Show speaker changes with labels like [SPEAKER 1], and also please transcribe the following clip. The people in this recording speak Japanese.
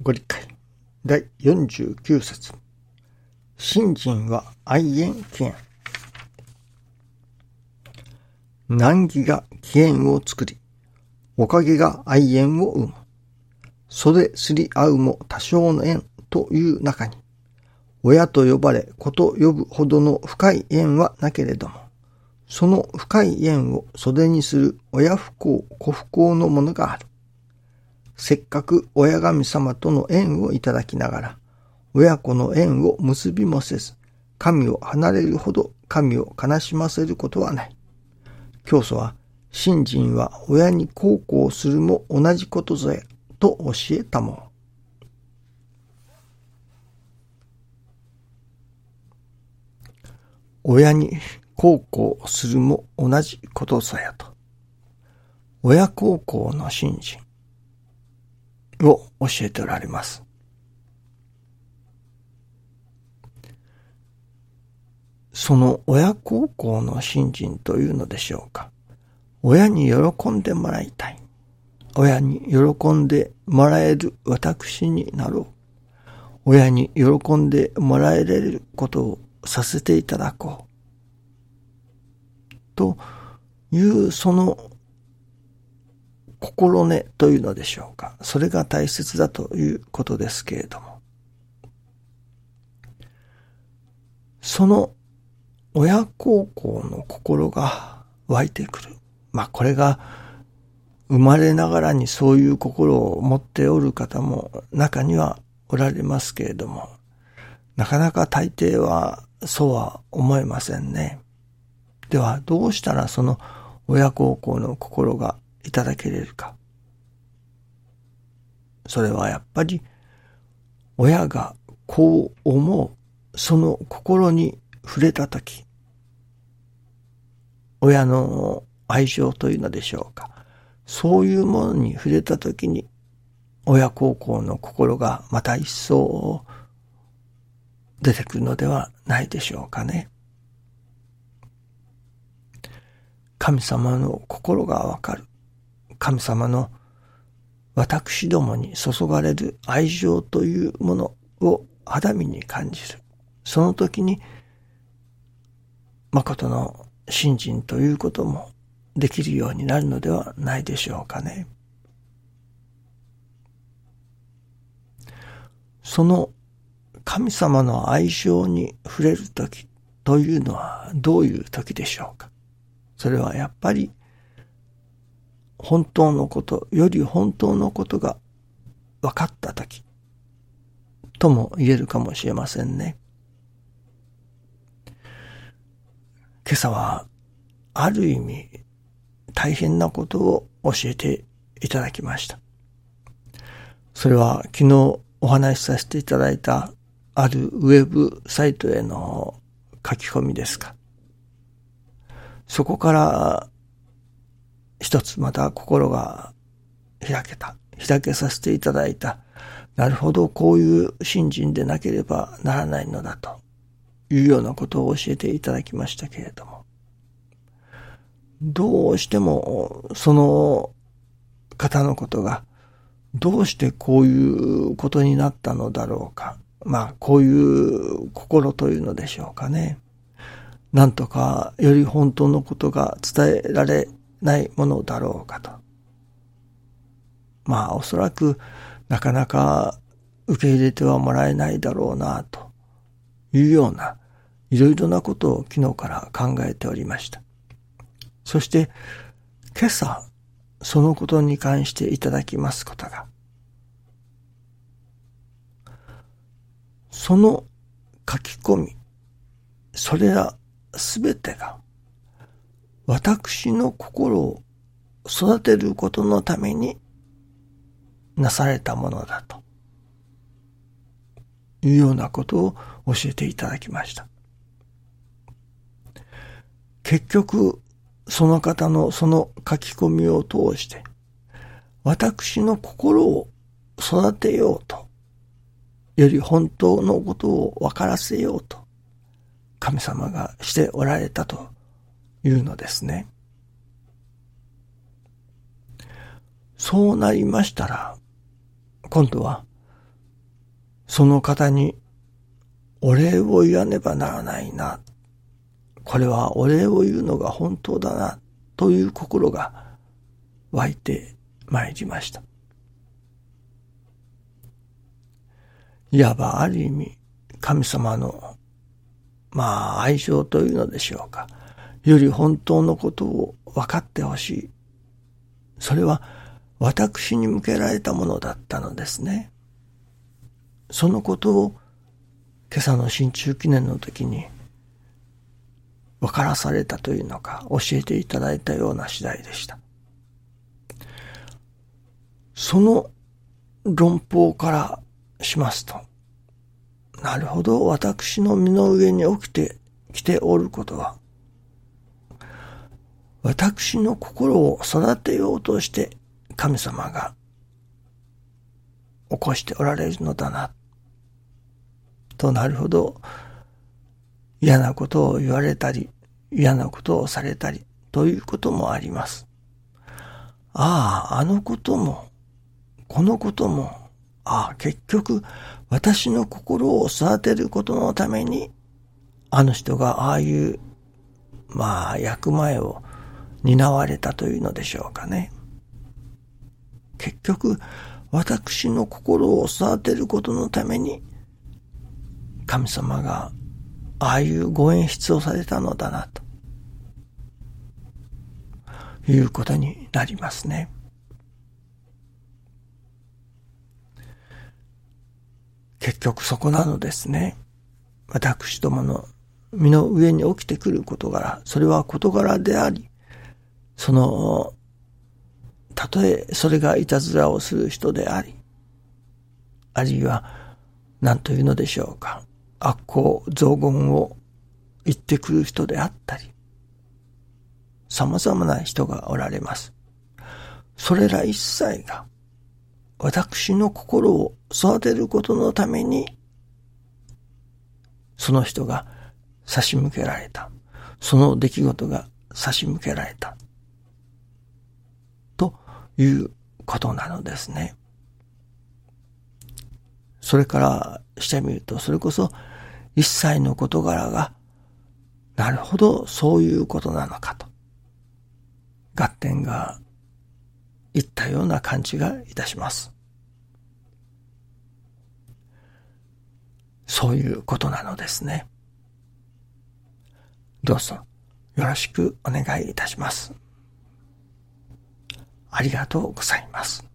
[SPEAKER 1] ご理解。第49節信心は愛縁起源。難儀が起源を作り、おかげが愛縁を生む。袖すり合うも多少の縁という中に、親と呼ばれ子と呼ぶほどの深い縁はなけれども、その深い縁を袖にする親不幸、子不幸のものがある。せっかく親神様との縁をいただきながら、親子の縁を結びもせず、神を離れるほど神を悲しませることはない。教祖は、信心は親に孝行するも同じことぞや、と教えたもの。親に孝行するも同じことぞやと。親孝行の信心。を教えておられます。その親孝行の信心というのでしょうか。親に喜んでもらいたい。親に喜んでもらえる私になろう。親に喜んでもらえることをさせていただこう。というその心根というのでしょうか。それが大切だということですけれども。その親孝行の心が湧いてくる。まあこれが生まれながらにそういう心を持っておる方も中にはおられますけれども、なかなか大抵はそうは思えませんね。ではどうしたらその親孝行の心がいただけれるか。それはやっぱり親がこう思う、その心に触れたとき、親の愛情というのでしょうか。そういうものに触れたときに、親孝行の心がまた一層出てくるのではないでしょうかね。神様の心がわかる。神様の私どもに注がれる愛情というものを肌身に感じる。その時に、誠の信心ということもできるようになるのではないでしょうかね。その神様の愛情に触れる時というのはどういう時でしょうか。それはやっぱり本当のことより本当のことが分かったとき、とも言えるかもしれませんね。今朝は、ある意味、大変なことを教えていただきました。それは昨日お話しさせていただいたあるウェブサイトへの書き込みですか。そこから一つまた心が開けた。開けさせていただいた。なるほど、こういう信心でなければならないのだというようなことを教えていただきましたけれども。どうしてもその方のことがどうしてこういうことになったのだろうか。まあ、こういう心というのでしょうかね。なんとかより本当のことが伝えられないものだろうかと。まあおそらくなかなか受け入れてはもらえないだろうなというようないろいろなことを昨日から考えておりました。そして今朝そのことに関していただきますことがその書き込みそれらすべてが私の心を育てることのためになされたものだというようなことを教えていただきました。結局、その方のその書き込みを通して、私の心を育てようと、より本当のことを分からせようと、神様がしておられたというのですね。そうなりましたら、今度はその方にお礼を言わねばならないな。これはお礼を言うのが本当だな、という心が湧いてまいりました。いわばある意味、神様の、まあ、愛情というのでしょうか。より本当のことを分かってほしい。それは私に向けられたものだったのですね。そのことを今朝の新中記念の時に分からされたというのか教えていただいたような次第でした。その論法からしますと、なるほど、私の身の上に起きてきておることは、私の心を育てようとして神様が起こしておられるのだな。となるほど、嫌なことを言われたり、嫌なことをされたり、ということもあります。ああ、あのことも、このことも、ああ、結局、私の心を育てることのために、あの人がああいう、まあ、役前を担われたというのでしょうかね。結局、私の心を育てることのために、神様がああいうご演出をされたのだな、ということになりますね。結局そこなのですね。私どもの身の上に起きてくる事柄、それは事柄であり、その、たとえそれがいたずらをする人であり、あるいは何というのでしょうか、悪行、雑言を言ってくる人であったり、様々な人がおられます。それら一切が、私の心を育てることのために、その人が差し向けられた。その出来事が差し向けられた。いうことなのですね。それからしてみると、それこそ一切の事柄が、なるほど、そういうことなのかと。合点が言ったような感じがいたします。そういうことなのですね。どうぞよろしくお願いいたします。ありがとうございます。